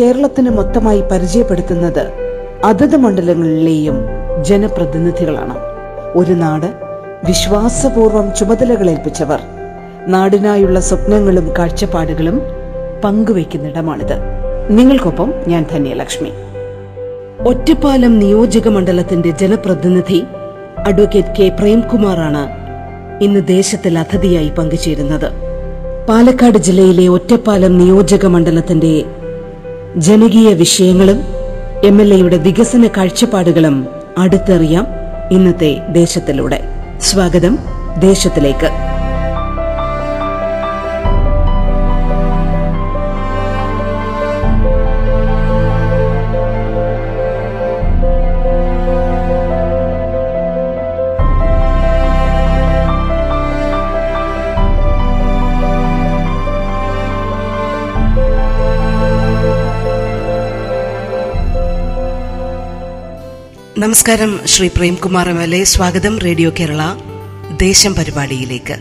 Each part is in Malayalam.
കേരളത്തിന് മൊത്തമായി പരിചയപ്പെടുത്തുന്നത് അതത് മണ്ഡലങ്ങളിലെയും ജനപ്രതിനിധികളാണ്. ഒരു നാട് വിശ്വാസപൂർവം ചുമതലകളേൽപ്പിച്ചവർ. നാടിനായുള്ള സ്വപ്നങ്ങളും കാഴ്ചപ്പാടുകളും പങ്കുവയ്ക്കുന്നിടമാണിത്. നിങ്ങൾക്കൊപ്പം ഞാൻ ധന്യലക്ഷ്മി. ഒറ്റപ്പാലം നിയോജക മണ്ഡലത്തിന്റെ ജനപ്രതിനിധി അഡ്വക്കേറ്റ് കെ. പ്രേംകുമാറാണ് ഇന്ന് ദേശത്തിൽ അതിഥിയായി പങ്കുചേരുന്നത്. പാലക്കാട് ജില്ലയിലെ ഒറ്റപ്പാലം നിയോജക മണ്ഡലത്തിന്റെ ജനകീയ വിഷയങ്ങളും എം എൽ എയുടെ വികസന കാഴ്ചപ്പാടുകളും അടുത്തറിയാം ഇന്നത്തെ ദേശത്തിലൂടെ. സ്വാഗതം ദേശത്തിലേക്ക്. നമസ്കാരം Shri Premkumar M L A. സ്വാഗതം റേഡിയോ കേരള ദേശം പരിപാടിയിലേക്ക്.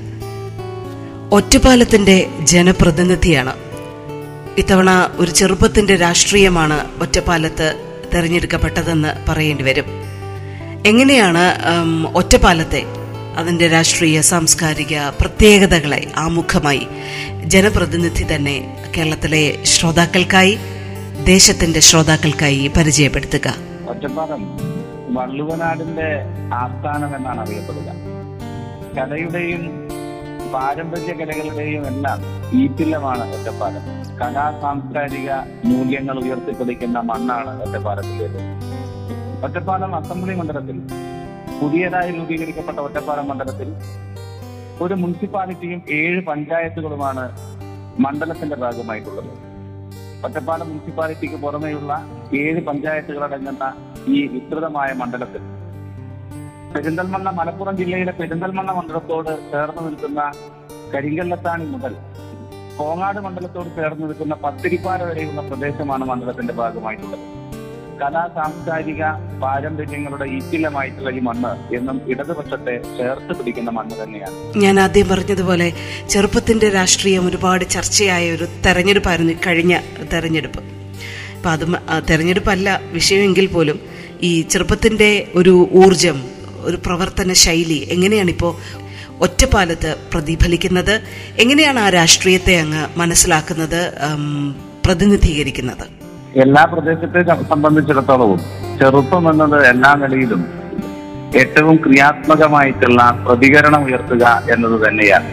ഒറ്റപ്പാലത്തിന്റെ ജനപ്രതിനിധിയാണ്. ഇത്തവണ ഒരു ചെറുപ്പത്തിന്റെ രാഷ്ട്രീയമാണ് ഒറ്റപ്പാലത്ത് തെരഞ്ഞെടുക്കപ്പെട്ടതെന്ന് പറയേണ്ടി വരും. എങ്ങനെയാണ് ഒറ്റപ്പാലത്തെ അതിന്റെ രാഷ്ട്രീയ സാംസ്കാരിക പ്രത്യേകതകളെ ആമുഖമായി ജനപ്രതിനിധി തന്നെ കേരളത്തിലെ ശ്രോതാക്കൾക്കായി ദേശത്തിന്റെ ശ്രോതാക്കൾക്കായി പരിചയപ്പെടുത്തുക? ഒറ്റപ്പാലം വള്ളുവനാടിന്റെ ആസ്ഥാനം എന്നാണ് അറിയപ്പെടുക. കലയുടെയും പാരമ്പര്യ കലകളുടെയും എല്ലാം ഈറ്റില്ലമാണ് ഒറ്റപ്പാലം. കലാ സാംസ്കാരിക മൂല്യങ്ങൾ ഉയർത്തിപ്പിടിക്കുന്ന മണ്ണാണ് ഒറ്റപ്പാലത്തിലേത് ഒറ്റപ്പാലം അസംബ്ലി മണ്ഡലത്തിൽ പുതിയതായി രൂപീകരിക്കപ്പെട്ട ഒറ്റപ്പാലം മണ്ഡലത്തിൽ ഒരു മുനിസിപ്പാലിറ്റിയും ഏഴ് പഞ്ചായത്തുകളുമാണ് മണ്ഡലത്തിന്റെ ഭാഗമായിട്ടുള്ളത്. ഒറ്റപ്പാലം മുനിസിപ്പാലിറ്റിക്ക് പുറമെയുള്ള ഏഴ് പഞ്ചായത്തുകളടങ്ങുന്ന ഈ വിസ്തൃതമായ മണ്ഡലത്തിൽ. പെരിന്തൽമണ്ണ മലപ്പുറം ജില്ലയിലെ പെരിന്തൽമണ്ണ മണ്ഡലത്തോട് ചേർന്ന് നിൽക്കുന്ന കരിങ്കല്ലത്താണി മുതൽ കോങ്ങാട് മണ്ഡലത്തോട് ചേർന്ന് നിൽക്കുന്ന പത്തിരിപ്പാല വരെയുള്ള പ്രദേശമാണ് മണ്ഡലത്തിന്റെ ഭാഗമായിട്ടുള്ളത്. കലാ സാംസ്കാരിക പാരമ്പര്യങ്ങളുടെ ഈറ്റിലമായിട്ടുള്ള ഈ മണ്ണ് എന്നും ഇടതുപക്ഷത്തെ ചേർത്ത് പിടിക്കുന്ന മണ്ണ് തന്നെയാണ്. ഞാൻ ആദ്യം പറഞ്ഞതുപോലെ ചെറുപ്പത്തിന്റെ രാഷ്ട്രീയം ഒരുപാട് ചർച്ചയായ ഒരു തെരഞ്ഞെടുപ്പായിരുന്നു കഴിഞ്ഞ തെരഞ്ഞെടുപ്പ്. അപ്പൊ അത് തെരഞ്ഞെടുപ്പല്ല വിഷയമെങ്കിൽ പോലും ഈ ചെറുപ്പത്തിന്റെ ഒരു ഊർജം ഒരു പ്രവർത്തന ശൈലി എങ്ങനെയാണ് ഇപ്പോൾ ഒറ്റപ്പാലത്ത് പ്രതിഫലിക്കുന്നത്? എങ്ങനെയാണ് ആ രാഷ്ട്രീയത്തെ അങ്ങ് മനസ്സിലാക്കുന്നത് പ്രതിനിധീകരിക്കുന്നത്? എല്ലാ പ്രദേശത്തെ സംബന്ധിച്ചിടത്തോളവും ചെറുപ്പം എന്നത് എല്ലാ നിലയിലും ഏറ്റവും ക്രിയാത്മകമായിട്ടുള്ള പ്രതികരണം ഉയർത്തുക എന്നത് തന്നെയാണ്.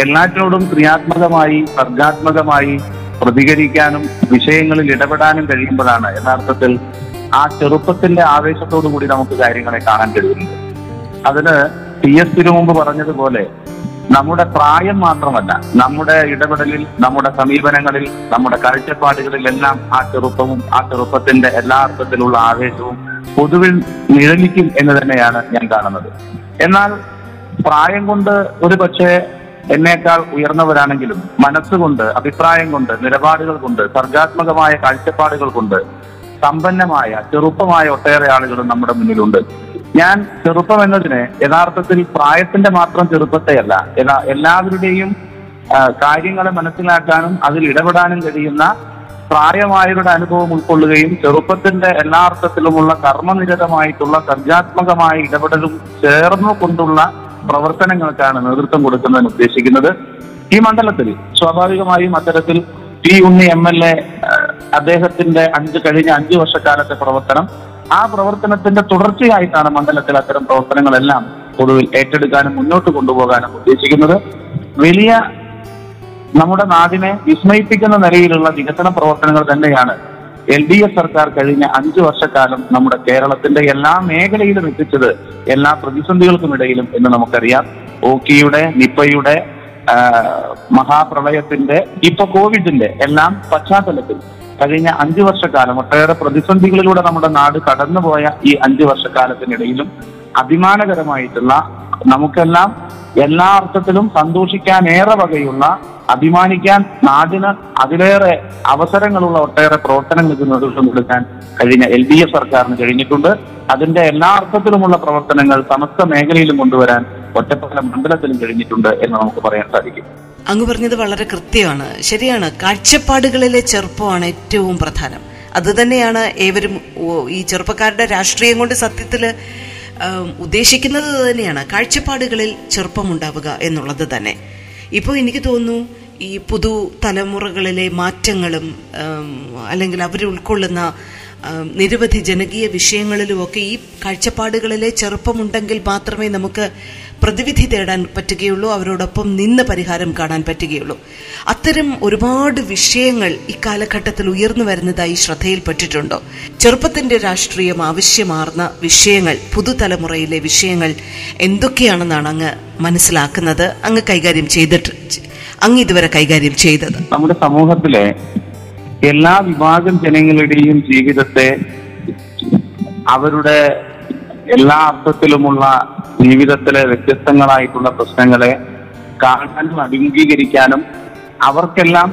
എല്ലാറ്റിനോടും ക്രിയാത്മകമായി സർഗാത്മകമായി പ്രതികരിക്കാനും വിഷയങ്ങളിൽ ഇടപെടാനും കഴിയുമ്പോഴാണ് യഥാർത്ഥത്തിൽ ആ ചെറുപ്പത്തിന്റെ ആവേശത്തോടു കൂടി നമുക്ക് കാര്യങ്ങളെ കാണാൻ കഴിയുന്നത് അതിന് ടി എസ് തിരുമുമ്പ് പറഞ്ഞതുപോലെ നമ്മുടെ പ്രായം മാത്രമല്ല നമ്മുടെ ഇടപെടലിൽ നമ്മുടെ സമീപനങ്ങളിൽ നമ്മുടെ കാഴ്ചപ്പാടുകളിലെല്ലാം ആ ചെറുപ്പവും ആ ചെറുപ്പത്തിന്റെ എല്ലാ അർത്ഥത്തിലുള്ള ആവേശവും പൊതുവിൽ നിഴലിക്കും എന്ന് തന്നെയാണ് ഞാൻ കാണുന്നത്. എന്നാൽ പ്രായം കൊണ്ട് ഒരു പക്ഷേ എന്നേക്കാൾ ഉയർന്നവരാണെങ്കിലും മനസ്സുകൊണ്ട് അഭിപ്രായം കൊണ്ട് നിലപാടുകൾ കൊണ്ട് സർഗാത്മകമായ കാഴ്ചപ്പാടുകൾ കൊണ്ട് സമ്പന്നമായ ചെറുപ്പമായ ഒട്ടേറെ ആളുകൾ നമ്മുടെ മുന്നിലുണ്ട്. ഞാൻ ചെറുപ്പം എന്നതിന് യഥാർത്ഥത്തിൽ പ്രായത്തിന്റെ മാത്രം ചെറുപ്പത്തെയല്ല എല്ലാ- എല്ലാവരുടെയും കാര്യങ്ങളെ മനസ്സിലാക്കാനും അതിൽ ഇടപെടാനും കഴിയുന്ന പ്രായമായവരുടെ അനുഭവം ഉൾക്കൊള്ളുകയും ചെറുപ്പത്തിന്റെ എല്ലാ അർത്ഥത്തിലുമുള്ള കർമ്മനിരതമായിട്ടുള്ള സർജാത്മകമായ ഇടപെടലും ചേർന്നു കൊണ്ടുള്ള പ്രവർത്തനങ്ങൾക്കാണ് നേതൃത്വം കൊടുക്കുന്നതിന് ഉദ്ദേശിക്കുന്നത്. ഈ മണ്ഡലത്തിൽ സ്വാഭാവികമായും അത്തരത്തിൽ T Unni M L A അദ്ദേഹത്തിന്റെ അഞ്ച് കഴിഞ്ഞ അഞ്ചു വർഷക്കാലത്തെ പ്രവർത്തനം. ആ പ്രവർത്തനത്തിന്റെ തുടർച്ചയായിട്ടാണ് മണ്ഡലത്തിൽ അത്തരം പ്രവർത്തനങ്ങളെല്ലാം പൊതുവിൽ ഏറ്റെടുക്കാനും മുന്നോട്ട് കൊണ്ടുപോകാനും ഉദ്ദേശിക്കുന്നത്. വലിയ നമ്മുടെ നാടിനെ വിസ്മയിപ്പിക്കുന്ന നിലയിലുള്ള വികസന പ്രവർത്തനങ്ങൾ തന്നെയാണ് എൽ ഡി എഫ് സർക്കാർ കഴിഞ്ഞ അഞ്ചു വർഷക്കാലം നമ്മുടെ കേരളത്തിന്റെ എല്ലാ മേഖലയിലും എത്തിച്ചത് എല്ലാ പ്രതിസന്ധികൾക്കും ഇടയിലും എന്ന് നമുക്കറിയാം. ഓക്കിയുടെ നിപ്പയുടെ മഹാപ്രളയത്തിന്റെ ഇപ്പൊ കോവിഡിന്റെ എല്ലാം പശ്ചാത്തലത്തിൽ കഴിഞ്ഞ അഞ്ചു വർഷക്കാലം ഒട്ടേറെ പ്രതിസന്ധികളിലൂടെ നമ്മുടെ നാട് കടന്നുപോയ ഈ അഞ്ചു വർഷക്കാലത്തിനിടയിലും അഭിമാനകരമായിട്ടുള്ള നമുക്കെല്ലാം എല്ലാ അർത്ഥത്തിലും സന്തോഷിക്കാൻ ഏറെ വകയുള്ള അഭിമാനിക്കാൻ നാടിന് അതിലേറെ അവസരങ്ങളുള്ള ഒട്ടേറെ പ്രവർത്തനങ്ങൾക്ക് നേതൃത്വം കൊടുക്കാൻ കഴിഞ്ഞ എൽ ഡി എഫ് സർക്കാരിന് കഴിഞ്ഞിട്ടുണ്ട്. അതിന്റെ എല്ലാ അർത്ഥത്തിലുമുള്ള പ്രവർത്തനങ്ങൾ സമസ്ത മേഖലയിലും കൊണ്ടുവരാൻ ഒറ്റപ്പാലം മണ്ഡലത്തിലും കഴിഞ്ഞിട്ടുണ്ട് എന്ന് നമുക്ക് പറയാൻ സാധിക്കും. അങ്ങ് പറഞ്ഞത് വളരെ കൃത്യമാണ്. ശരിയാണ്. കാഴ്ചപ്പാടുകളിലെ ചെറുപ്പമാണ് ഏറ്റവും പ്രധാനം. അത് തന്നെയാണ് ഏവരും ഈ ചെറുപ്പക്കാരുടെ രാഷ്ട്രീയം കൊണ്ട് സത്യത്തിൽ ഉദ്ദേശിക്കുന്നത് തന്നെയാണ്. കാഴ്ചപ്പാടുകളിൽ ചെറുപ്പമുണ്ടാവുക എന്നുള്ളത് തന്നെ. ഇപ്പോൾ എനിക്ക് തോന്നുന്നു ഈ പുതു തലമുറകളിലെ മാറ്റങ്ങളും അല്ലെങ്കിൽ അവർ ഉൾക്കൊള്ളുന്ന നിരവധി ജനകീയ വിഷയങ്ങളിലുമൊക്കെ ഈ കാഴ്ചപ്പാടുകളിലെ ചെറുപ്പമുണ്ടെങ്കിൽ മാത്രമേ നമുക്ക് പ്രതിവിധി തേടാൻ പറ്റുകയുള്ളൂ അവരോടൊപ്പം നിന്ന് പരിഹാരം കാണാൻ പറ്റുകയുള്ളൂ. അത്തരം ഒരുപാട് വിഷയങ്ങൾ ഇക്കാലഘട്ടത്തിൽ ഉയർന്നു വരുന്നതായി ശ്രദ്ധയിൽപ്പെട്ടിട്ടുണ്ടോ? ചെറുപ്പത്തിന്റെ രാഷ്ട്രീയം ആവശ്യമാർന്ന വിഷയങ്ങൾ പുതുതലമുറയിലെ വിഷയങ്ങൾ എന്തൊക്കെയാണെന്നാണ് അങ്ങ് മനസ്സിലാക്കുന്നത്? അങ്ങ് കൈകാര്യം ചെയ്തിട്ട് അങ്ങ് ഇതുവരെ കൈകാര്യം ചെയ്തത്. നമ്മുടെ സമൂഹത്തിലെ എല്ലാ വിഭാഗം ജനങ്ങളുടെയും ജീവിതത്തെ അവരുടെ എല്ലാ അർത്ഥത്തിലുമുള്ള ജീവിതത്തിലെ വ്യത്യസ്തങ്ങളായിട്ടുള്ള പ്രശ്നങ്ങളെ കാണാനും അഭിമുഖീകരിക്കാനും അവർക്കെല്ലാം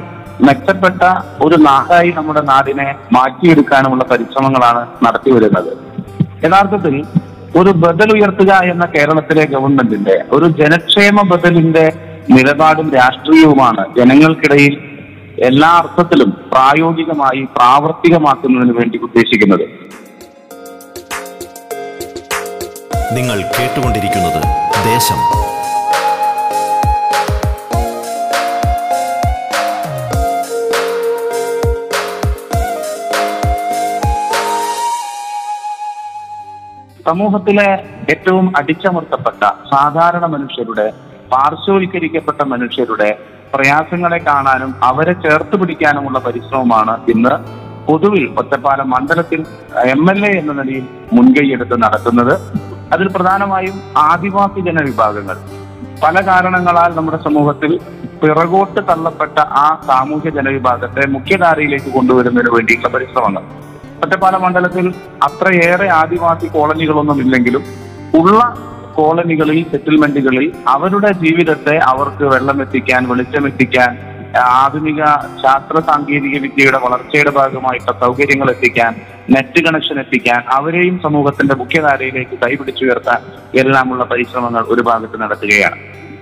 മെച്ചപ്പെട്ട ഒരു നാടായി നമ്മുടെ നാടിനെ മാറ്റിയെടുക്കാനുമുള്ള പരിശ്രമങ്ങളാണ് നടത്തി വരുന്നത്. യഥാർത്ഥത്തിൽ ഒരു ബദൽ ഉയർത്തുക എന്ന കേരളത്തിലെ ഗവൺമെന്റിന്റെ ഒരു ജനക്ഷേമ ബദലിന്റെ നിലപാടും രാഷ്ട്രീയവുമാണ് ജനങ്ങൾക്കിടയിൽ എല്ലാ അർത്ഥത്തിലും പ്രായോഗികമായി പ്രാവർത്തികമാക്കുന്നതിന് വേണ്ടി ഉദ്ദേശിക്കുന്നത്. നിങ്ങൾ കേട്ടുകൊണ്ടിരിക്കുന്നത് ദേശം. സമൂഹത്തിലെ ഏറ്റവും അടിച്ചമർത്തപ്പെട്ട സാധാരണ മനുഷ്യരുടെ പാർശ്വവൽക്കരിക്കപ്പെട്ട മനുഷ്യരുടെ പ്രയാസങ്ങളെ കാണാനും അവരെ ചേർത്ത് പിടിക്കാനുമുള്ള പരിശ്രമമാണ് ഇന്ന് പൊതുവിൽ ഒറ്റപ്പാലം മണ്ഡലത്തിൽ എം എൽ എ എന്ന നിലയിൽ മുൻകൈയെടുത്ത് നടത്തുന്നത് അതിൽ പ്രധാനമായും ആദിവാസി ജനവിഭാഗങ്ങൾ. പല കാരണങ്ങളാൽ നമ്മുടെ സമൂഹത്തിൽ പിറകോട്ട് തള്ളപ്പെട്ട ആ സാമൂഹ്യ ജനവിഭാഗത്തെ മുഖ്യധാരയിലേക്ക് കൊണ്ടുവരുന്നതിന് വേണ്ടിയിട്ടുള്ള പരിശ്രമങ്ങൾ. ഒറ്റപ്പാല മണ്ഡലത്തിൽ അത്രയേറെ ആദിവാസി കോളനികളൊന്നും ഇല്ലെങ്കിലും ഉള്ള കോളനികളിൽ സെറ്റിൽമെന്റുകളിൽ അവരുടെ ജീവിതത്തെ അവർക്ക് വെള്ളം എത്തിക്കാൻ വെളിച്ചം എത്തിക്കാൻ ആധുനിക ശാസ്ത്ര സാങ്കേതിക വിദ്യയുടെ വളർച്ചയുടെ ഭാഗമായിട്ട് സൗകര്യങ്ങൾ എത്തിക്കാൻ നെറ്റ് കണക്ഷൻ എത്തിക്കാൻ അവരെയും സമൂഹത്തിന്റെ മുഖ്യധാരയിലേക്ക് കൈപിടിച്ചുയർത്താൻ എല്ലാമുള്ള പരിശ്രമങ്ങൾ ഒരു ഭാഗത്ത് നടത്തുകയാണ്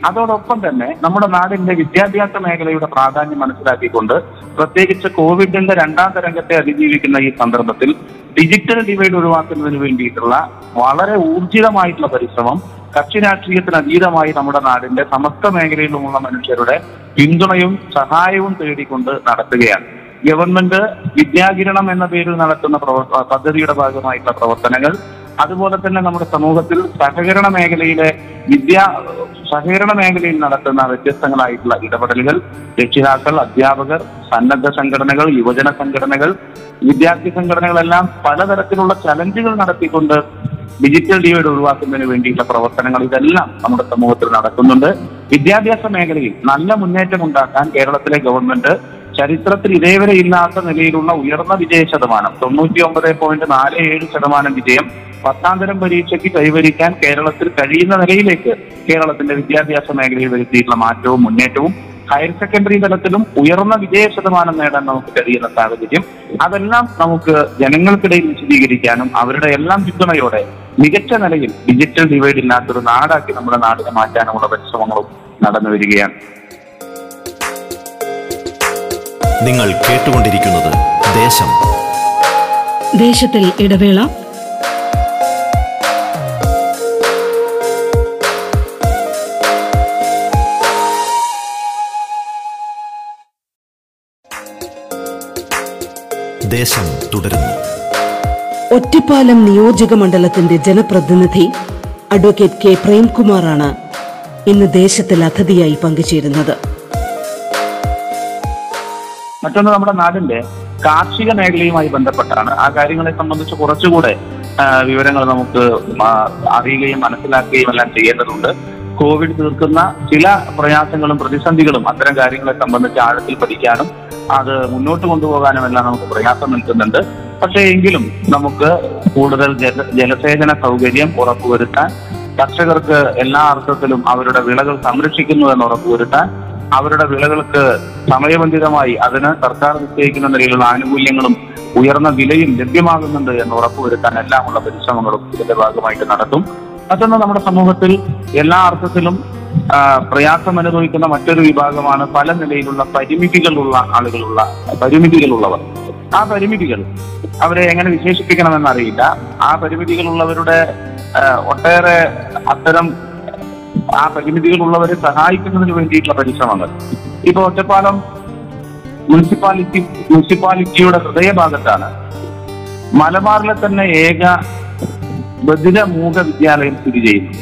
അതോടൊപ്പം തന്നെ നമ്മുടെ നാടിന്റെ വിദ്യാഭ്യാസ മേഖലയുടെ പ്രാധാന്യം മനസ്സിലാക്കിക്കൊണ്ട് പ്രത്യേകിച്ച് കോവിഡിന്റെ രണ്ടാം തരംഗത്തെ അതിജീവിക്കുന്ന ഈ സന്ദർഭത്തിൽ ഡിജിറ്റൽ ഡിവൈഡ് ഒഴിവാക്കുന്നതിന് വേണ്ടിയിട്ടുള്ള വളരെ ഊർജിതമായിട്ടുള്ള പരിശ്രമം കക്ഷി രാഷ്ട്രീയത്തിന് അതീതമായി നമ്മുടെ നാടിന്റെ സമസ്ത മേഖലയിലുമുള്ള മനുഷ്യരുടെ പിന്തുണയും സഹായവും തേടിക്കൊണ്ട് നടത്തുകയാണ്. ഗവൺമെന്റ് വിദ്യാകിരണം എന്ന പേരിൽ നടത്തുന്ന പദ്ധതിയുടെ ഭാഗമായിട്ടുള്ള പ്രവർത്തനങ്ങൾ അതുപോലെ തന്നെ നമ്മുടെ സമൂഹത്തിൽ സഹകരണ മേഖലയിലെ വിദ്യാ സഹകരണ മേഖലയിൽ നടത്തുന്ന വ്യത്യസ്തങ്ങളായിട്ടുള്ള ഇടപെടലുകൾ രക്ഷിതാക്കൾ അധ്യാപകർ സന്നദ്ധ സംഘടനകൾ യുവജന സംഘടനകൾ വിദ്യാർത്ഥി സംഘടനകളെല്ലാം പലതരത്തിലുള്ള ചലഞ്ചുകൾ നടത്തിക്കൊണ്ട് ഡിജിറ്റൽ ഡിവൈഡ് ഒഴിവാക്കുന്നതിന് വേണ്ടിയിട്ടുള്ള പ്രവർത്തനങ്ങൾ ഇതെല്ലാം നമ്മുടെ സമൂഹത്തിൽ നടക്കുന്നുണ്ട്. വിദ്യാഭ്യാസ മേഖലയിൽ നല്ല മുന്നേറ്റം ഉണ്ടാക്കാൻ കേരളത്തിലെ ഗവൺമെന്റ് ചരിത്രത്തിൽ ഇതേവരെ ഇല്ലാത്ത നിലയിലുള്ള ഉയർന്ന വിജയ ശതമാനം തൊണ്ണൂറ്റി ഒമ്പത് പോയിന്റ് നാല് ഏഴ് ശതമാനം വിജയം പത്താം തരം പരീക്ഷയ്ക്ക് കൈവരിക്കാൻ കേരളത്തിൽ കഴിയുന്ന നിലയിലേക്ക് കേരളത്തിന്റെ വിദ്യാഭ്യാസ മേഖലയിൽ വരുത്തിയിട്ടുള്ള മാറ്റവും മുന്നേറ്റവും ഹയർ സെക്കൻഡറി തലത്തിലും ഉയർന്ന വിജയ ശതമാനം നേടാൻ നമുക്ക് കഴിയുന്ന സാഹചര്യം അതെല്ലാം നമുക്ക് ജനങ്ങൾക്കിടയിൽ വിശദീകരിക്കാനും അവരുടെ എല്ലാം പിന്തുണയോടെ മികച്ച നിലയിൽ ഡിജിറ്റൽ ഡിവൈഡ് ഇല്ലാത്തൊരു നാടാക്കി നമ്മുടെ നാടിനെ മാറ്റാനുമുള്ള പരിശ്രമങ്ങളും നടന്നു വരികയാണ്. നിങ്ങൾ കേട്ടുകൊണ്ടിരിക്കുന്നത് ദേശം. ദേശത്തിൽ ഇടവേള ദേശം തുടരുന്നു. ഒറ്റപ്പാലം നിയോജക മണ്ഡലത്തിന്റെ ജനപ്രതിനിധി അഡ്വക്കേറ്റ് കെ പ്രേംകുമാറാണ് ഇന്ന് ദേശത്തിൽ അതിഥിയായി പങ്കുചേരുന്നത്. മറ്റൊന്ന് നമ്മുടെ നാടിന്റെ കാർഷിക മേഖലയുമായി ബന്ധപ്പെട്ടാണ്. ആ കാര്യങ്ങളെ സംബന്ധിച്ച് കുറച്ചുകൂടെ വിവരങ്ങൾ നമുക്ക് അറിയുകയും മനസ്സിലാക്കുകയും എല്ലാം ചെയ്യേണ്ടതുണ്ട്. കോവിഡ് തീർക്കുന്ന ചില പ്രയാസങ്ങളും പ്രതിസന്ധികളും അത്തരം കാര്യങ്ങളെ സംബന്ധിച്ച് ആഴത്തിൽ പഠിക്കാനും അത് മുന്നോട്ട് കൊണ്ടുപോകാനും എല്ലാം നമുക്ക് പ്രയാസം നിൽക്കുന്നുണ്ട്. പക്ഷേ എങ്കിലും നമുക്ക് കൂടുതൽ ജല ജലസേചന സൗകര്യം ഉറപ്പുവരുത്താൻ കർഷകർക്ക് എല്ലാ അർത്ഥത്തിലും അവരുടെ വിളകൾ സംരക്ഷിക്കുന്നു എന്ന് ഉറപ്പുവരുത്താൻ അവരുടെ വിളകൾക്ക് സമയബന്ധിതമായി അതിന് സർക്കാർ നിശ്ചയിക്കുന്ന നിലയിലുള്ള ആനുകൂല്യങ്ങളും ഉയർന്ന വിലയും ലഭ്യമാകുന്നുണ്ട് എന്ന് ഉറപ്പുവരുത്താൻ എല്ലാമുള്ള പരിശ്രമങ്ങളും ഇതിന്റെ ഭാഗമായിട്ട് നടത്തും. മറ്റൊന്ന് നമ്മുടെ സമൂഹത്തിൽ എല്ലാ അർത്ഥത്തിലും പ്രയാസം അനുഭവിക്കുന്ന മറ്റൊരു വിഭാഗമാണ് പല നിലയിലുള്ള പരിമിതികളുള്ള ആളുകളുള്ള പരിമിതികളുള്ളവർ. ആ പരിമിതികൾ അവരെ എങ്ങനെ വിശേഷിപ്പിക്കണമെന്ന് അറിയില്ല ആ പരിമിതികളുള്ളവരുടെ ഒട്ടേറെ അത്തരം ആ പരിമിതികളുള്ളവരെ സഹായിക്കുന്നതിന് വേണ്ടിയിട്ടുള്ള പരിശ്രമങ്ങൾ. ഇപ്പൊ ഒറ്റപ്പാലം മുനിസിപ്പാലിറ്റി മുനിസിപ്പാലിറ്റിയുടെ ഹൃദയഭാഗത്താണ് മലബാറിലെ തന്നെ ഏക ബദിര മൂക വിദ്യാലയം സ്ഥിതി ചെയ്യുന്നു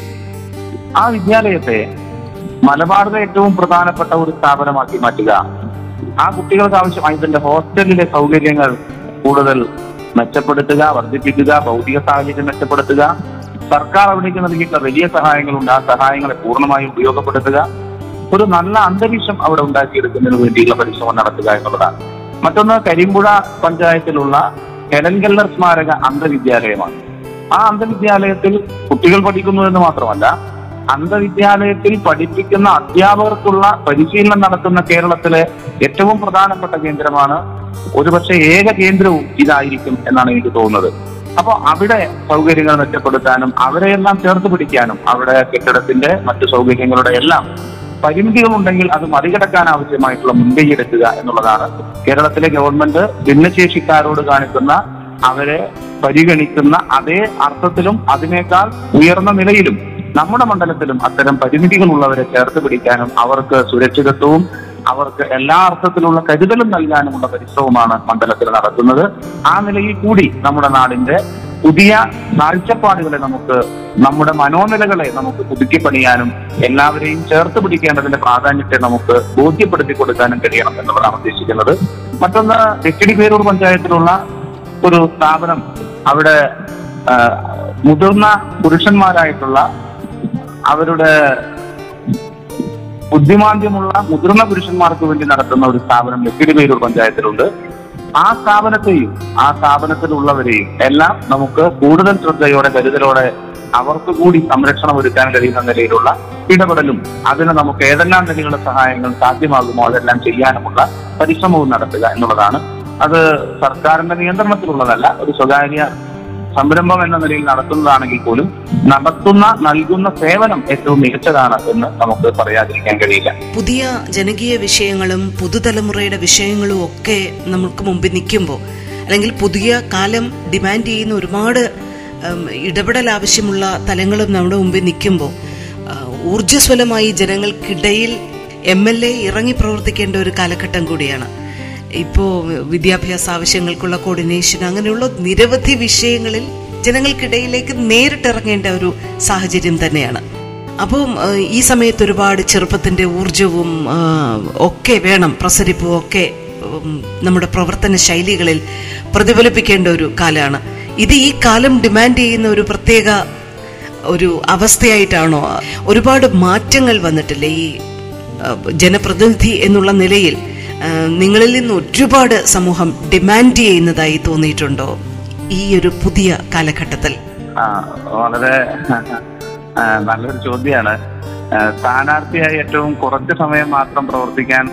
ആ വിദ്യാലയത്തെ മലബാറിലെ ഏറ്റവും പ്രധാനപ്പെട്ട ഒരു സ്ഥാപനമാക്കി മാറ്റുക. ആ കുട്ടികൾക്ക് ആവശ്യമായി ഇതിന്റെ ഹോസ്റ്റലിലെ സൗകര്യങ്ങൾ കൂടുതൽ മെച്ചപ്പെടുത്തുക വർദ്ധിപ്പിക്കുക ഭൗതിക സാഹചര്യം മെച്ചപ്പെടുത്തുക സർക്കാർ അവിടേക്ക് നൽകിയിട്ടുള്ള വലിയ സഹായങ്ങളുണ്ട്. ആ സഹായങ്ങളെ പൂർണമായും ഉപയോഗപ്പെടുത്തുക. ഒരു നല്ല അന്തരീക്ഷം അവിടെ ഉണ്ടാക്കിയെടുക്കുന്നതിന് വേണ്ടിയുള്ള പരിശ്രമം നടത്തുക എന്നുള്ളതാണ്. മറ്റൊന്ന് കരിമ്പുഴ പഞ്ചായത്തിലുള്ള കെലൻകല്ലർ സ്മാരക അന്ധവിദ്യാലയമാണ് ആ അന്ധവിദ്യാലയത്തിൽ കുട്ടികൾ പഠിക്കുന്നു എന്ന് മാത്രമല്ല അന്ധവിദ്യാലയത്തിൽ പഠിപ്പിക്കുന്ന അധ്യാപകർക്കുള്ള പരിശീലനം നടത്തുന്ന കേരളത്തിലെ ഏറ്റവും പ്രധാനപ്പെട്ട കേന്ദ്രമാണ്. ഒരുപക്ഷെ ഏക കേന്ദ്രവും ഇതായിരിക്കും എന്നാണ് എനിക്ക് തോന്നുന്നത്. അപ്പോൾ അവിടെ സൗകര്യങ്ങൾ മെച്ചപ്പെടുത്താനും അവരെയെല്ലാം ചേർത്ത് പിടിക്കാനും അവിടെ കെട്ടിടത്തിന്റെ മറ്റു സൗകര്യങ്ങളുടെ എല്ലാം പരിമിതികളുണ്ടെങ്കിൽ അത് മറികടക്കാൻ ആവശ്യമായിട്ടുള്ള മുൻകൈ എടുക്കുക എന്നുള്ളതാണ്. കേരളത്തിലെ ഗവൺമെന്റ് ഭിന്നശേഷിക്കാരോട് കാണിക്കുന്ന അവരെ പരിഗണിക്കുന്ന അതേ അർത്ഥത്തിലും അതിനേക്കാൾ ഉയർന്ന നിലയിലും നമ്മുടെ മണ്ഡലത്തിലും അത്തരം പരിമിതികളുള്ളവരെ ചേർത്ത് പിടിക്കാനും അവർക്ക് സുരക്ഷിതത്വവും അവർക്ക് എല്ലാ അർത്ഥത്തിലുള്ള കരുതലും നൽകാനുമുള്ള പരിശ്രമമാണ് മണ്ഡലത്തിൽ നടക്കുന്നത്. ആ നിലയിൽ കൂടി നമ്മുടെ നാടിന്റെ പുതിയ കാഴ്ചപ്പാടുകളെ നമുക്ക് നമ്മുടെ മനോനിലകളെ നമുക്ക് പുതുക്കിപ്പണിയാനും എല്ലാവരെയും ചേർത്ത് പിടിക്കേണ്ടതിന്റെ പ്രാധാന്യത്തെ നമുക്ക് ബോധ്യപ്പെടുത്തി കൊടുക്കാനും കഴിയണം എന്നുള്ളതാണ് ഉദ്ദേശിക്കുന്നത്. മറ്റൊന്ന് തെക്കിടി പേരൂർ പഞ്ചായത്തിലുള്ള ഒരു സ്ഥാപനം അവിടെ മുതിർന്ന പുരുഷന്മാരായിട്ടുള്ള അവരുടെ ബുദ്ധിമാന്ദ്യമുള്ള മുതിർന്ന പുരുഷന്മാർക്ക് വേണ്ടി നടത്തുന്ന ഒരു സ്ഥാപനം ലക്കിടിപേരൂർ പഞ്ചായത്തിലുണ്ട്. ആ സ്ഥാപനത്തെയും ആ സ്ഥാപനത്തിലുള്ളവരെയും എല്ലാം നമുക്ക് കൂടുതൽ ശ്രദ്ധയോടെ കരുതലോടെ അവർക്ക് കൂടി സംരക്ഷണം ഒരുക്കാൻ കഴിയുന്ന നിലയിലുള്ള ഇടപെടലും അതിന് നമുക്ക് ഏതെല്ലാം നിലയിലുള്ള സഹായങ്ങൾ സാധ്യമാകുമോ അതെല്ലാം ചെയ്യാനുമുള്ള പരിശ്രമവും നടത്തുക എന്നുള്ളതാണ്. അത് സർക്കാരിന്റെ നിയന്ത്രണത്തിലുള്ളതല്ല ഒരു സ്വകാര്യ സംരംഭം എന്ന നിലയിൽ നടത്തുന്നതാണെങ്കിൽ പോലും നടത്തുന്ന നൽകുന്ന സേവനം ഏറ്റവും മികച്ചതാണ് എന്ന് നമുക്ക് പറയാതിരിക്കാൻ കഴിയില്ല. പുതിയ ജനകീയ വിഷയങ്ങളും പുതുതലമുറയുടെ വിഷയങ്ങളും ഒക്കെ നമുക്ക് മുമ്പിൽ നിൽക്കുമ്പോൾ അല്ലെങ്കിൽ പുതിയ കാലം ഡിമാൻഡ് ചെയ്യുന്ന ഒരുപാട് ഇടപെടൽ ആവശ്യമുള്ള തലങ്ങളും നമ്മുടെ മുമ്പിൽ നിൽക്കുമ്പോൾ ഊർജസ്വലമായി ജനങ്ങൾക്കിടയിൽ എം എൽ എ ഇറങ്ങി പ്രവർത്തിക്കേണ്ട ഒരു കാലഘട്ടം കൂടിയാണ്. ഇപ്പോൾ വിദ്യാഭ്യാസ ആവശ്യങ്ങൾക്കുള്ള കോർഡിനേഷൻ അങ്ങനെയുള്ള നിരവധി വിഷയങ്ങളിൽ ജനങ്ങൾക്കിടയിലേക്ക് നേരിട്ടിറങ്ങേണ്ട ഒരു സാഹചര്യം തന്നെയാണ്. അപ്പം ഈ സമയത്ത് ഒരുപാട് ചെറുപ്പത്തിന്റെ ഊർജവും ഒക്കെ വേണം പ്രസരിപ്പും ഒക്കെ നമ്മുടെ പ്രവർത്തന ശൈലികളിൽ പ്രതിഫലിപ്പിക്കേണ്ട ഒരു കാലമാണ്. ഇത് ഈ കാലം ഡിമാൻഡ് ചെയ്യുന്ന ഒരു പ്രത്യേക ഒരു അവസ്ഥയായിട്ടാണോ? ഒരുപാട് മാറ്റങ്ങൾ വന്നിട്ടില്ലേ? ഈ ജനപ്രതിനിധി എന്നുള്ള നിലയിൽ നിങ്ങളിൽ നിന്ന് ഒരുപാട് സമൂഹം ഡിമാൻഡ് ചെയ്യുന്നതായി തോന്നിയിട്ടുണ്ടോ ഈ ഒരു പുതിയ കാലഘട്ടത്തിൽ? വളരെ നല്ലൊരു ചോദ്യമാണ്. സ്ഥാനാർത്ഥിയായി ഏറ്റവും കുറച്ച് സമയം മാത്രം പ്രവർത്തിക്കാൻ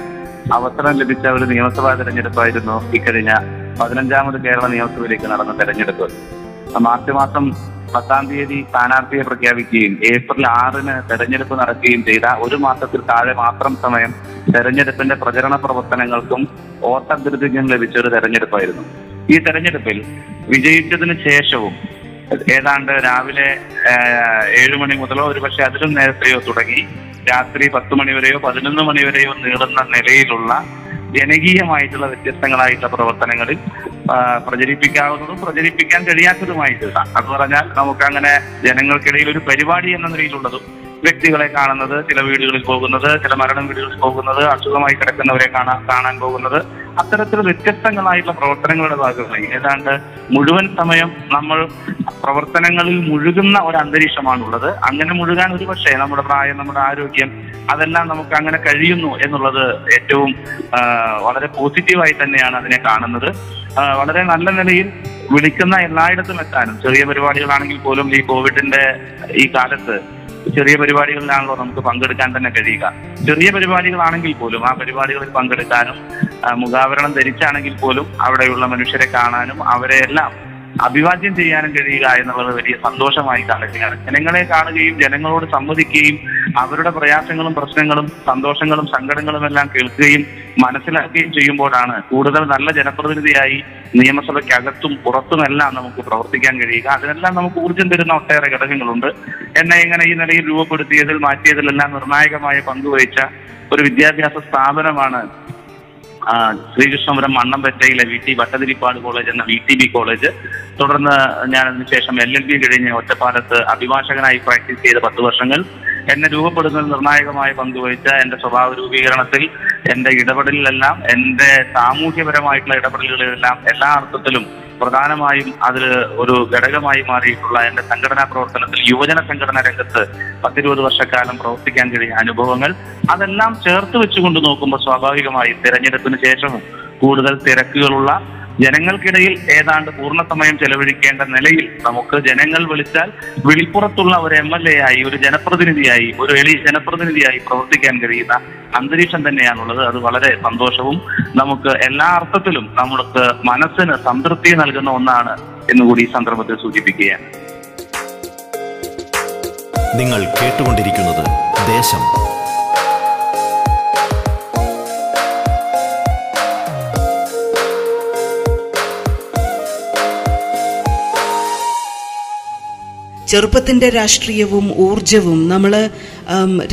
അവസരം ലഭിച്ച ഒരു നിയമസഭാ തെരഞ്ഞെടുപ്പായിരുന്നു ഇക്കഴിഞ്ഞ പതിനഞ്ചാമത് കേരള നിയമസഭയിലേക്ക് നടന്ന തെരഞ്ഞെടുപ്പ്. മാർച്ച് മാസം പത്താം തീയതി സ്ഥാനാർത്ഥിയെ പ്രഖ്യാപിക്കുകയും ഏപ്രിൽ ആറിന് തെരഞ്ഞെടുപ്പ് നടക്കുകയും ചെയ്ത ഒരു മാസത്തിൽ താഴെ മാത്രം സമയം തെരഞ്ഞെടുപ്പിന്റെ പ്രചരണ പ്രവർത്തനങ്ങൾക്കും വോട്ടഭ്യർത്ഥിക്കും ലഭിച്ച ഒരു തെരഞ്ഞെടുപ്പായിരുന്നു. ഈ തെരഞ്ഞെടുപ്പിൽ വിജയിച്ചതിന് ശേഷവും ഏതാണ്ട് രാവിലെ ഏഴുമണി മണി മുതലോ ഒരു പക്ഷെ അതിലും നേരത്തെയോ തുടങ്ങി രാത്രി പത്ത് മണി വരെയോ പതിനൊന്ന് മണി വരെയോ നീളുന്ന നിലയിലുള്ള ജനകീയമായിട്ടുള്ള വ്യത്യസ്തങ്ങളായിട്ടുള്ള പ്രവർത്തനങ്ങളിൽ പ്രചരിപ്പിക്കാവുന്നതും പ്രചരിപ്പിക്കാൻ കഴിയാത്തതുമായിട്ടുള്ള അത് പറഞ്ഞാൽ നമുക്ക് അങ്ങനെ ജനങ്ങൾക്കിടയിൽ ഒരു പരിപാടി എന്ന നിലയിലുള്ളതും വ്യക്തികളെ കാണുന്നത് ചില വീടുകളിൽ പോകുന്നത് ചില മരണം വീടുകളിൽ പോകുന്നത് അസുഖമായി കിടക്കുന്നവരെ കാണാൻ കാണാൻ പോകുന്നത്. അത്തരത്തിൽ വ്യത്യസ്തങ്ങളായിട്ടുള്ള പ്രവർത്തനങ്ങളുടെ ഭാഗമായി. ഏതാണ്ട് മുഴുവൻ സമയം നമ്മൾ പ്രവർത്തനങ്ങളിൽ മുഴുകുന്ന ഒരു അന്തരീക്ഷമാണുള്ളത് അങ്ങനെ മുഴുകാൻ ഒരു പക്ഷേ നമ്മുടെ പ്രായം നമ്മുടെ ആരോഗ്യം അതെല്ലാം നമുക്ക് അങ്ങനെ കഴിയുന്നു എന്നുള്ളത് ഏറ്റവും വളരെ പോസിറ്റീവായി തന്നെയാണ് അതിനെ കാണുന്നത്. വളരെ നല്ല നിലയിൽ വിളിക്കുന്ന എല്ലായിടത്തും എത്താനും. ചെറിയ പരിപാടികളാണെങ്കിൽ പോലും ഈ കോവിഡിന്റെ ഈ കാലത്ത് ചെറിയ പരിപാടികളിലാണല്ലോ നമുക്ക് പങ്കെടുക്കാൻ തന്നെ കഴിയുക. ചെറിയ പരിപാടികളാണെങ്കിൽ പോലും ആ പരിപാടികളിൽ പങ്കെടുക്കാനും മുഖാവരണം ധരിച്ചാണെങ്കിൽ പോലും അവിടെയുള്ള മനുഷ്യരെ കാണാനും അവരെ എല്ലാം അഭിവാദ്യം ചെയ്യാനും കഴിയുക എന്നുള്ളത് വലിയ സന്തോഷമായി കാണുകയാണ്. ജനങ്ങളെ കാണുകയും ജനങ്ങളോട് സംവദിക്കുകയും അവരുടെ പ്രയാസങ്ങളും പ്രശ്നങ്ങളും സന്തോഷങ്ങളും സങ്കടങ്ങളും എല്ലാം കേൾക്കുകയും മനസ്സിലാക്കുകയും ചെയ്യുമ്പോഴാണ് കൂടുതൽ നല്ല ജനപ്രതിനിധിയായി നിയമസഭയ്ക്കകത്തും പുറത്തുമെല്ലാം നമുക്ക് പ്രവർത്തിക്കാൻ കഴിയുക. അതിനെല്ലാം നമുക്ക് ഊർജം തരുന്ന ഒട്ടേറെ ഘടകങ്ങളുണ്ട്. എന്നെ ഇങ്ങനെ ഈ നിലയിൽ രൂപപ്പെടുത്തിയതിൽ മാറ്റിയതിലെല്ലാം നിർണായകമായ പങ്കുവഹിച്ച ഒരു വിദ്യാഭ്യാസ സ്ഥാപനമാണ് ശ്രീകൃഷ്ണപുരം മണ്ണമ്പറ്റയിലെ വി ടി ഭട്ടതിരിപ്പാട് കോളേജ് എന്ന വി ടി ബി കോളേജ്. തുടർന്ന് ഞാൻ അതിനുശേഷം എൽ എൽ ബി കഴിഞ്ഞ് ഒറ്റപ്പാലത്ത് അഭിഭാഷകനായി പ്രാക്ടീസ് ചെയ്ത പത്ത് വർഷങ്ങൾ. എന്നെ രൂപപ്പെടുന്നതിൽ നിർണായകമായ പങ്കുവഹിച്ച എന്റെ സ്വഭാവ രൂപീകരണത്തിൽ എന്റെ ഇടപെടലിലെല്ലാം എന്റെ സാമൂഹ്യപരമായിട്ടുള്ള ഇടപെടലുകളിലെല്ലാം എല്ലാ അർത്ഥത്തിലും പ്രധാനമായും അതിൽ ഒരു ഘടകമായി മാറിയിട്ടുള്ള എന്റെ സംഘടനാ പ്രവർത്തനത്തിൽ യുവജന സംഘടനാ രംഗത്ത് പത്തിരുപത് വർഷക്കാലം പ്രവർത്തിക്കാൻ കഴിയുന്ന അനുഭവങ്ങൾ അതെല്ലാം ചേർത്ത് വെച്ചുകൊണ്ട് നോക്കുമ്പോൾ സ്വാഭാവികമായും തെരഞ്ഞെടുപ്പിന് ശേഷവും കൂടുതൽ തിരക്കുകളുള്ള ജനങ്ങൾക്കിടയിൽ ഏതാണ്ട് പൂർണ സമയം ചെലവഴിക്കേണ്ട നിലയിൽ നമുക്ക് ജനങ്ങൾ വിളിച്ചാൽ വിളിപ്പുറത്തുള്ള ഒരു എം എൽ എ ആയി ഒരു ജനപ്രതിനിധിയായി ഒരു എളിയ ജനപ്രതിനിധിയായി പ്രവർത്തിക്കാൻ കഴിയുന്ന അന്തരീക്ഷം തന്നെയാണുള്ളത്. അത് വളരെ സന്തോഷവും നമുക്ക് എല്ലാ അർത്ഥത്തിലും നമുക്ക് മനസ്സിന് സംതൃപ്തി നൽകുന്ന ഒന്നാണ് എന്നുകൂടി ഈ സന്ദർഭത്തിൽ സൂചിപ്പിക്കുകയാണ്. നിങ്ങൾ കേട്ടുകൊണ്ടിരിക്കുന്നത് ദേശം. ചെറുപ്പത്തിന്റെ രാഷ്ട്രീയവും ഊർജവും നമ്മൾ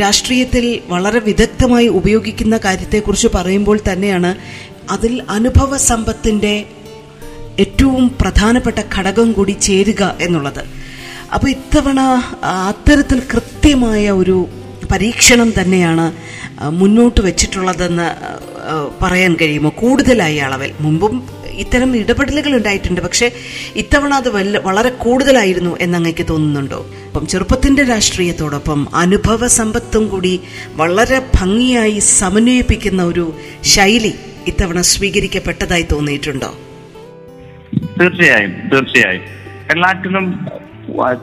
രാഷ്ട്രീയത്തിൽ വളരെ വിദഗ്ധമായി ഉപയോഗിക്കുന്ന കാര്യത്തെക്കുറിച്ച് പറയുമ്പോൾ തന്നെയാണ് അതിൽ അനുഭവ സമ്പത്തിന്റെ ഏറ്റവും പ്രധാനപ്പെട്ട ഘടകം കൂടി ചേരുക എന്നുള്ളത്. അപ്പോൾ ഇത്തവണ അത്തരത്തിൽ കൃത്യമായ ഒരു പരീക്ഷണം തന്നെയാണ് മുന്നോട്ട് വെച്ചിട്ടുള്ളതെന്ന് പറയാൻ കഴിയുമോ? കൂടുതലായി അളവിൽ മുമ്പും ഇത്തരം ഇടപെടലുകൾ ഉണ്ടായിട്ടുണ്ട്. പക്ഷേ ഇത്തവണ അത് വളരെ കൂടുതലായിരുന്നു എന്നങ്ങയ്ക്ക് തോന്നുന്നുണ്ടോ? അപ്പം ചെറുപ്പത്തിന്റെ രാഷ്ട്രീയത്തോടൊപ്പം അനുഭവ സമ്പത്തും കൂടി വളരെ ഭംഗിയായി സമന്വയിപ്പിക്കുന്ന ഒരു ശൈലി ഇത്തവണ സ്വീകരിക്കപ്പെട്ടതായി തോന്നിയിട്ടുണ്ടോ? തീർച്ചയായും തീർച്ചയായും. എല്ലാറ്റിലും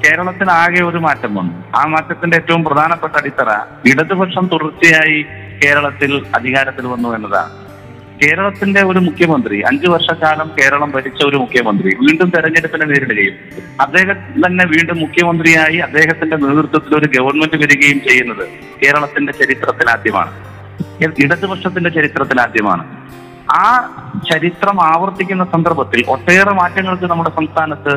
കേരളത്തിനാകെ ഒരു മാറ്റം വന്നു. ആ മാറ്റത്തിന്റെ ഏറ്റവും പ്രധാനപ്പെട്ട അടിത്തറ ഇടതുപക്ഷം തുടർച്ചയായി കേരളത്തിൽ അധികാരത്തിൽ വന്നു എന്നതാണ്. കേരളത്തിന്റെ ഒരു മുഖ്യമന്ത്രി അഞ്ചു വർഷക്കാലം കേരളം ഭരിച്ച ഒരു മുഖ്യമന്ത്രി വീണ്ടും തെരഞ്ഞെടുപ്പിനെ നേരിടുകയും അദ്ദേഹം തന്നെ വീണ്ടും മുഖ്യമന്ത്രിയായി അദ്ദേഹത്തിന്റെ നേതൃത്വത്തിൽ ഒരു ഗവൺമെന്റ് വരികയും ചെയ്യുന്നത് കേരളത്തിന്റെ ചരിത്രത്തിലാദ്യമാണ് ഇടതുപക്ഷത്തിന്റെ ചരിത്രത്തിലാദ്യമാണ് ആ ചരിത്രം ആവർത്തിക്കുന്ന സന്ദർഭത്തിൽ ഒട്ടേറെ മാറ്റങ്ങൾക്ക് നമ്മുടെ സംസ്ഥാനത്ത്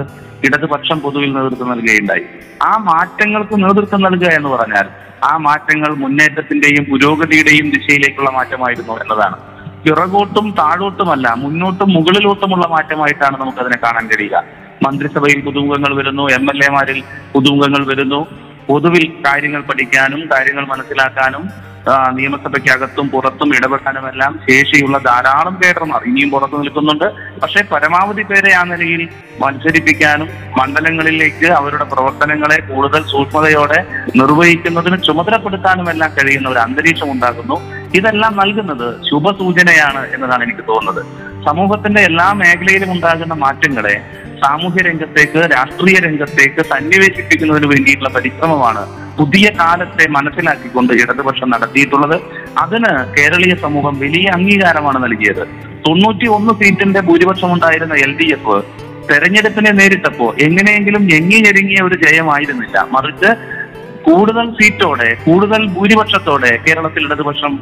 ഇടതുപക്ഷം പൊതുവിൽ നേതൃത്വം നൽകുകയുണ്ടായി. ആ മാറ്റങ്ങൾക്ക് നേതൃത്വം നൽകുക എന്ന് പറഞ്ഞാൽ ആ മാറ്റങ്ങൾ മുന്നേറ്റത്തിന്റെയും പുരോഗതിയുടെയും ദിശയിലേക്കുള്ള മാറ്റമായിരുന്നു എന്നതാണ്. പിറകോട്ടും താഴോട്ടുമല്ല മുന്നോട്ടും മുകളിലോട്ടുമുള്ള മാറ്റമായിട്ടാണ് നമുക്കതിനെ കാണാൻ കഴിയുക. മന്ത്രിസഭയിൽ പുതുമുഖങ്ങൾ വരുന്നു എം എൽ എമാരിൽ പുതുമുഖങ്ങൾ വരുന്നു. പൊതുവിൽ കാര്യങ്ങൾ പഠിക്കാനും കാര്യങ്ങൾ മനസ്സിലാക്കാനും നിയമസഭയ്ക്കകത്തും പുറത്തും ഇടപെടാനുമെല്ലാം ശേഷിയുള്ള ധാരാളം കേഡർമാർ ഇനിയും പുറത്തു നിൽക്കുന്നുണ്ട്. പക്ഷേ പരമാവധി പേരെ ആ നിലയിൽ മത്സരിപ്പിക്കാനും മണ്ഡലങ്ങളിലേക്ക് അവരുടെ പ്രവർത്തനങ്ങളെ കൂടുതൽ സൂക്ഷ്മതയോടെ നിർവഹിക്കുന്നതിന് ചുമതലപ്പെടുത്താനും എല്ലാം കഴിയുന്ന ഒരു അന്തരീക്ഷം ഉണ്ടാകുന്നു. ഇതെല്ലാം നൽകുന്നത് ശുഭസൂചനയാണ് എന്നതാണ് എനിക്ക് തോന്നുന്നത്. സമൂഹത്തിന്റെ എല്ലാ മേഖലയിലും ഉണ്ടാകുന്ന മാറ്റങ്ങളെ സാമൂഹ്യ രംഗത്തേക്ക് രാഷ്ട്രീയ രംഗത്തേക്ക് സന്നിവേശിപ്പിക്കുന്നതിന് വേണ്ടിയിട്ടുള്ള പരിശ്രമമാണ് പുതിയ കാലത്തെ മനസ്സിലാക്കിക്കൊണ്ട് ഇടതുപക്ഷം നടത്തിയിട്ടുള്ളത്. അതിന് കേരളീയ സമൂഹം വലിയ അംഗീകാരമാണ് നൽകിയത്. തൊണ്ണൂറ്റി ഒന്ന് സീറ്റിന്റെ ഭൂരിപക്ഷം ഉണ്ടായിരുന്ന എൽ ഡി എഫ് തെരഞ്ഞെടുപ്പിനെ നേരിട്ടപ്പോ എങ്ങനെയെങ്കിലും ഞെങ്ങി ഞെരുങ്ങിയ ഒരു ജയമായിരുന്നില്ല. മറിച്ച് കൂടുതൽ സീറ്റോടെ കൂടുതൽ ഭൂരിപക്ഷത്തോടെ കേരളത്തിൽ ഇടതുപക്ഷം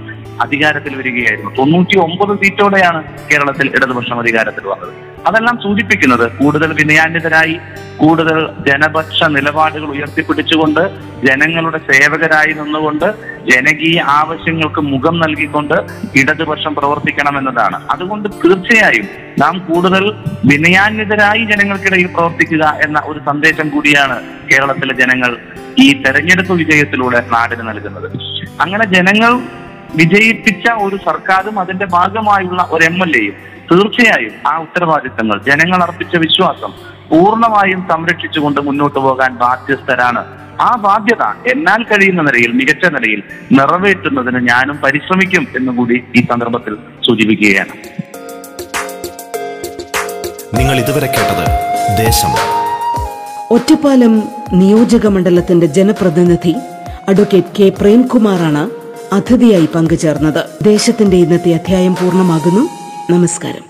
അധികാരത്തിൽ വരികയായിരുന്നു. തൊണ്ണൂറ്റി ഒമ്പത് സീറ്റോടെയാണ് കേരളത്തിൽ ഇടതുപക്ഷം അധികാരത്തിൽ വന്നത്. അതെല്ലാം സൂചിപ്പിക്കുന്നത് കൂടുതൽ വിനയാന്വിതരായി കൂടുതൽ ജനപക്ഷ നിലപാടുകൾ ഉയർത്തിപ്പിടിച്ചുകൊണ്ട് ജനങ്ങളുടെ സേവകരായി നിന്നുകൊണ്ട് ജനകീയ ആവശ്യങ്ങൾക്ക് മുഖം നൽകിക്കൊണ്ട് ഇടതുപക്ഷം പ്രവർത്തിക്കണം എന്നതാണ് അതുകൊണ്ട് തീർച്ചയായും നാം കൂടുതൽ വിനയാന്വിതരായി ജനങ്ങൾക്കിടയിൽ പ്രവർത്തിക്കുക എന്ന ഒരു സന്ദേശം കൂടിയാണ് കേരളത്തിലെ ജനങ്ങൾ ഈ തെരഞ്ഞെടുപ്പ് വിജയത്തിലൂടെ നാടിന് നൽകുന്നത്. അങ്ങനെ ജനങ്ങൾ വിജയിപ്പിച്ച ഒരു സർക്കാരും അതിന്റെ ഭാഗമായുള്ള ഒരു എം എൽ എയും തീർച്ചയായും ആ ഉത്തരവാദിത്തങ്ങൾ ജനങ്ങൾ അർപ്പിച്ച വിശ്വാസം പൂർണമായും സംരക്ഷിച്ചുകൊണ്ട് മുന്നോട്ട് പോകാൻ ബാധ്യസ്ഥരാണ്. ആ ബാധ്യത എന്നാൽ കഴിയുന്ന നിലയിൽ മികച്ച നിലയിൽ നിറവേറ്റുന്നതിന് ഞാനും പരിശ്രമിക്കും എന്നും കൂടി ഈ സന്ദർഭത്തിൽ സൂചിപ്പിക്കുകയാണ്. നിങ്ങൾ ഇതുവരെ കേട്ടത് ദേശം ഒറ്റപ്പാലം നിയോജക മണ്ഡലത്തിന്റെ ജനപ്രതിനിധി അഡ്വക്കേറ്റ് കെ പ്രേംകുമാറാണ് അതിഥിയായി പങ്കുചേർന്നത്. ദേശത്തിന്റെ ഇന്നത്തെ അധ്യായം പൂർണമാകുന്നു. നമസ്കാരം.